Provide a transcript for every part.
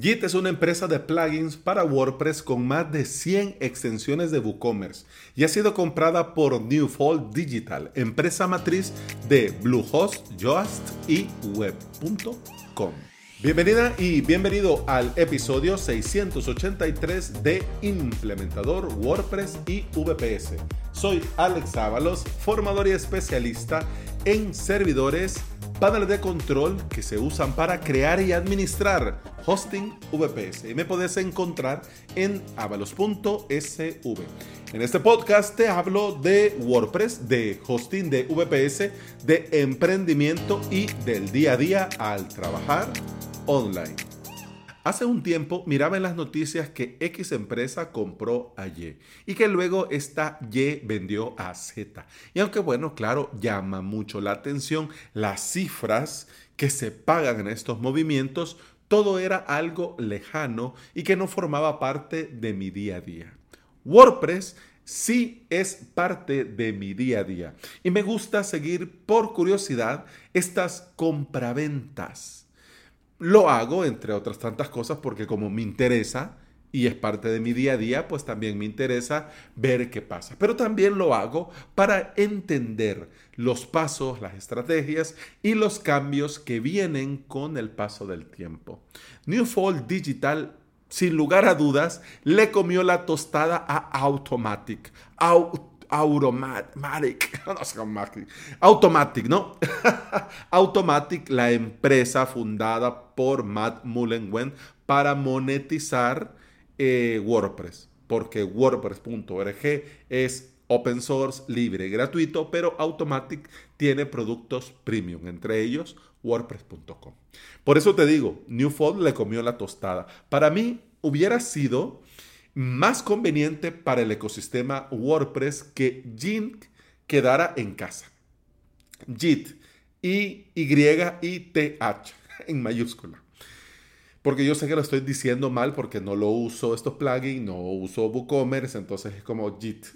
JIT es una empresa de plugins para WordPress con más de 100 extensiones de WooCommerce y ha sido comprada por Newfold Digital, empresa matriz de Bluehost, Yoast y Web.com. Bienvenida y bienvenido al episodio 683 de Implementador WordPress y VPS. Soy Alex Ábalos, formador y especialista en servidores, paneles de control que se usan para crear y administrar hosting VPS. Y me puedes encontrar en avalos.sv. En este podcast te hablo de WordPress, de hosting de VPS, de emprendimiento y del día a día al trabajar online. Hace un tiempo miraba en las noticias que X empresa compró a Y y que luego esta Y vendió a Z. Y aunque bueno, claro, llama mucho la atención las cifras que se pagan en estos movimientos, todo era algo lejano y que no formaba parte de mi día a día. WordPress sí es parte de mi día a día y me gusta seguir por curiosidad estas compraventas lo hago, entre otras tantas cosas, porque como me interesa y es parte de mi día a día, pues también me interesa ver qué pasa. Pero también lo hago para entender los pasos, las estrategias y los cambios que vienen con el paso del tiempo. Newfold Digital sin lugar a dudas, le comió la tostada a Automatic. Automatic, Automatic, ¿no? Automatic, la empresa fundada por Matt Mullenweg para monetizar eh, WordPress, porque WordPress.org es open source, libre gratuito, pero Automatic tiene productos premium, entre ellos WordPress.com. Por eso te digo, Newfold le comió la tostada. Para mí hubiera sido más conveniente para el ecosistema WordPress que JIT quedara en casa. JIT, I-Y-I-T-H, en mayúscula. Porque yo sé que lo estoy diciendo mal porque no lo uso estos plugins, no uso WooCommerce, entonces es como JIT,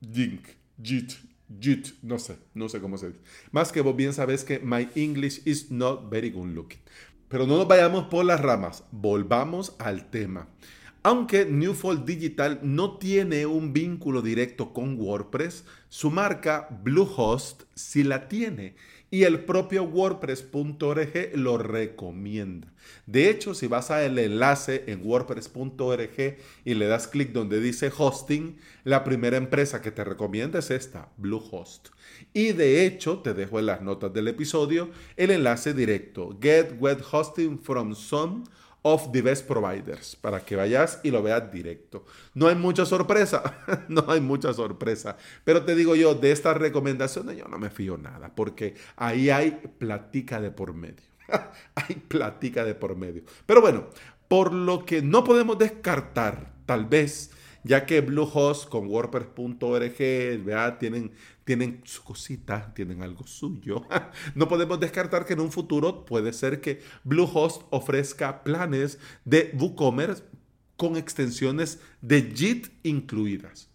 JINK, JIT, JIT, no sé, no sé cómo se dice. Más que vos bien sabes que my English is not very good looking. Pero no nos vayamos por las ramas, volvamos al tema. Aunque Newfold Digital no tiene un vínculo directo con WordPress, su marca Bluehost sí la tiene y el propio WordPress.org lo recomienda. De hecho, si vas al enlace en WordPress.org y le das clic donde dice hosting, la primera empresa que te recomienda es esta, Bluehost. Y de hecho, te dejo en las notas del episodio el enlace directo, Get Web Hosting from Some of the best providers para que vayas y lo veas directo. No hay mucha sorpresa, no hay mucha sorpresa, pero te digo yo, de estas recomendaciones yo no me fío nada, porque ahí hay platica de por medio. hay platica de por medio. Pero bueno, por lo que no podemos descartar, tal vez, ya que Bluehost con WordPress.org tienen, tienen su cosita, tienen algo suyo. no podemos descartar que en un futuro puede ser que Bluehost ofrezca planes de WooCommerce con extensiones de JIT incluidas.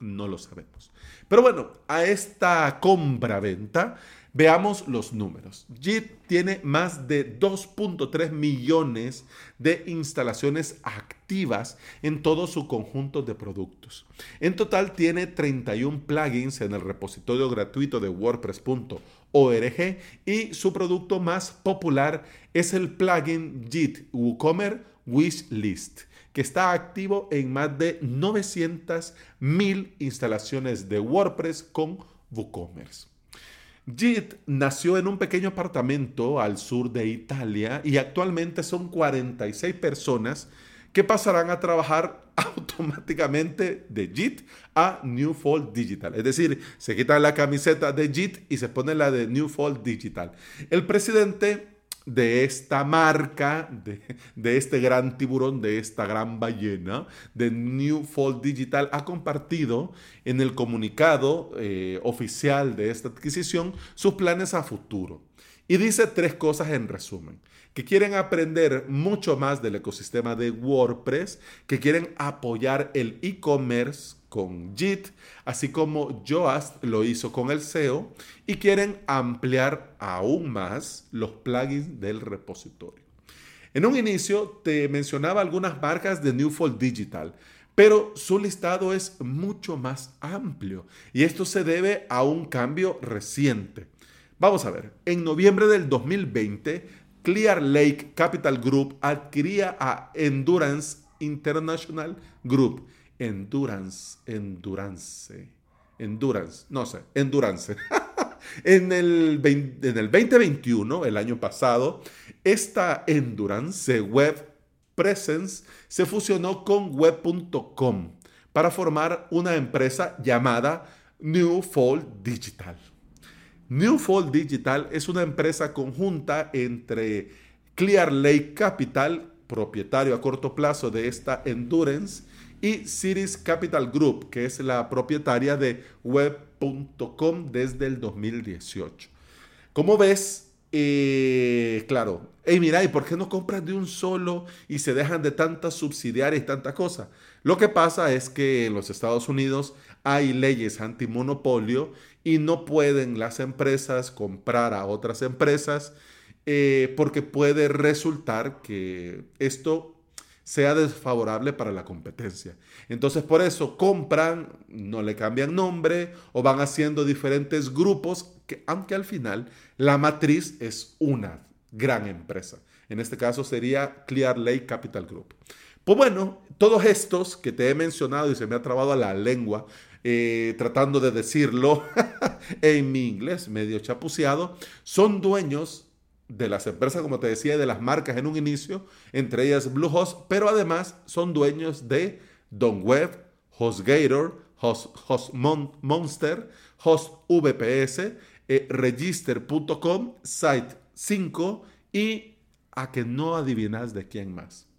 No lo sabemos. Pero bueno, a esta compra-venta Veamos los números. JIT tiene más de 2.3 millones de instalaciones activas en todo su conjunto de productos. En total tiene 31 plugins en el repositorio gratuito de WordPress.org y su producto más popular es el plugin JIT WooCommerce Wishlist que está activo en más de 900.000 instalaciones de WordPress con WooCommerce. JIT nació en un pequeño apartamento al sur de Italia y actualmente son 46 personas que pasarán a trabajar automáticamente de JIT a Newfold Digital. Es decir, se quitan la camiseta de JIT y se pone la de Newfold Digital. El presidente de esta marca, de, este gran tiburón, de esta gran ballena, de New Fold Digital, ha compartido en el comunicado eh, oficial de esta adquisición sus planes a futuro. Y dice tres cosas en resumen. Que quieren aprender mucho más del ecosistema de WordPress, que quieren apoyar el e-commerce con JIT, así como Yoast lo hizo con el SEO, y quieren ampliar aún más los plugins del repositorio. En un inicio te mencionaba algunas marcas de Newfold Digital, pero su listado es mucho más amplio y esto se debe a un cambio reciente. Vamos a ver, en noviembre del 2020, Clear Lake Capital Group adquiría a Endurance International Group. Endurance, Endurance, Endurance, no sé, Endurance. en, el en el 2021, el año pasado, esta Endurance Web Presence se fusionó con web.com para formar una empresa llamada Newfold Digital. Newfold Digital es una empresa conjunta entre Clear Lake Capital, propietario a corto plazo de esta Endurance, y Cities Capital Group, que es la propietaria de web.com desde el 2018. Como ves, eh, claro, hey, mira, ¿y por qué no compran de un solo y se dejan de tantas subsidiarias y tanta cosa? Lo que pasa es que en los Estados Unidos hay leyes antimonopolio y no pueden las empresas comprar a otras empresas eh, porque puede resultar que esto sea desfavorable para la competencia. Entonces por eso compran, no le cambian nombre o van haciendo diferentes grupos, que, aunque al final la matriz es una gran empresa. En este caso sería Clear Lake Capital Group. Pues bueno, todos estos que te he mencionado y se me ha trabado a la lengua eh, tratando de decirlo en mi inglés medio chapuceado, son dueños de las empresas, como te decía, de las marcas en un inicio, entre ellas Bluehost, pero además son dueños de Don Web, HostGator, Host, Host VPS, eh, Register.com, Site 5 y a que no adivinas de quién más.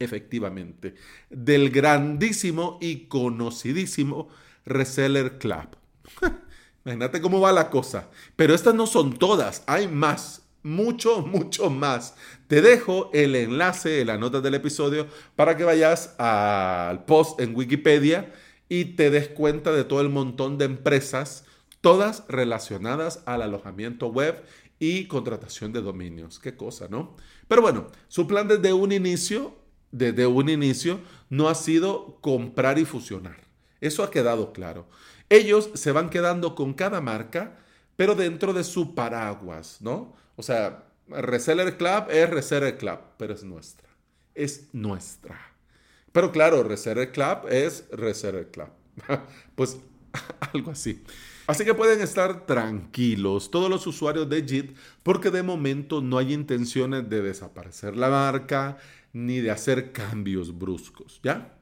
Efectivamente, del grandísimo y conocidísimo Reseller Club. Imagínate cómo va la cosa. Pero estas no son todas, hay más, mucho, mucho más. Te dejo el enlace en la nota del episodio para que vayas al post en Wikipedia y te des cuenta de todo el montón de empresas, todas relacionadas al alojamiento web y contratación de dominios. Qué cosa, ¿no? Pero bueno, su plan desde un inicio, desde un inicio, no ha sido comprar y fusionar. Eso ha quedado claro. Ellos se van quedando con cada marca, pero dentro de su paraguas, ¿no? O sea, Reseller Club es Reseller Club, pero es nuestra. Es nuestra. Pero claro, Reseller Club es Reseller Club. pues algo así. Así que pueden estar tranquilos todos los usuarios de JIT porque de momento no hay intenciones de desaparecer la marca ni de hacer cambios bruscos, ¿ya?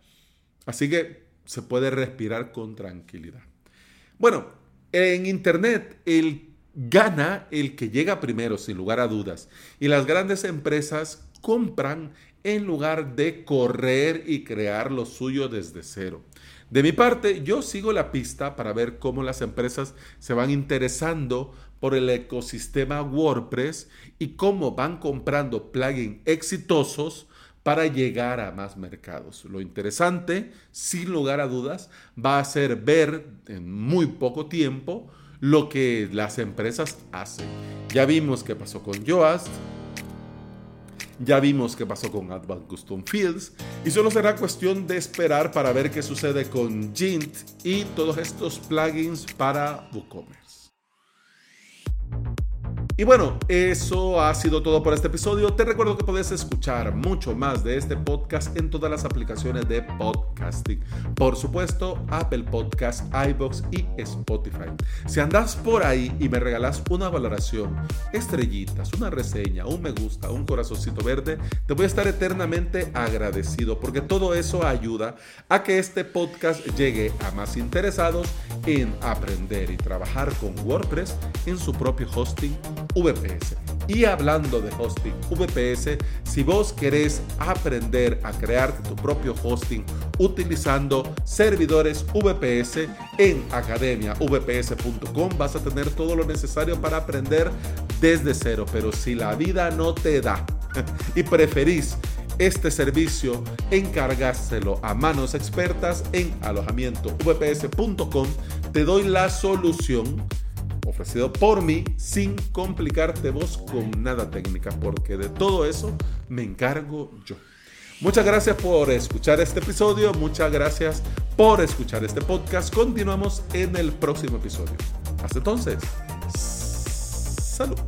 Así que se puede respirar con tranquilidad. Bueno, en Internet el gana el que llega primero, sin lugar a dudas. Y las grandes empresas compran en lugar de correr y crear lo suyo desde cero. De mi parte, yo sigo la pista para ver cómo las empresas se van interesando por el ecosistema WordPress y cómo van comprando plugins exitosos para llegar a más mercados. Lo interesante, sin lugar a dudas, va a ser ver en muy poco tiempo lo que las empresas hacen. Ya vimos qué pasó con Yoast, ya vimos qué pasó con Advanced Custom Fields y solo será cuestión de esperar para ver qué sucede con Jint y todos estos plugins para WooCommerce. Y bueno, eso ha sido todo por este episodio. Te recuerdo que puedes escuchar mucho más de este podcast en todas las aplicaciones de podcasting. Por supuesto, Apple Podcast, iBox y Spotify. Si andas por ahí y me regalas una valoración, estrellitas, una reseña, un me gusta, un corazoncito verde, te voy a estar eternamente agradecido porque todo eso ayuda a que este podcast llegue a más interesados en aprender y trabajar con WordPress en su propio hosting VPS. Y hablando de hosting VPS, si vos querés aprender a crear tu propio hosting utilizando servidores VPS en academiavps.com vas a tener todo lo necesario para aprender desde cero. Pero si la vida no te da y preferís este servicio, encargárselo a manos expertas en alojamientovps.com, te doy la solución ofrecido por mí sin complicarte vos con nada técnica, porque de todo eso me encargo yo. Muchas gracias por escuchar este episodio, muchas gracias por escuchar este podcast. Continuamos en el próximo episodio. Hasta entonces, salud.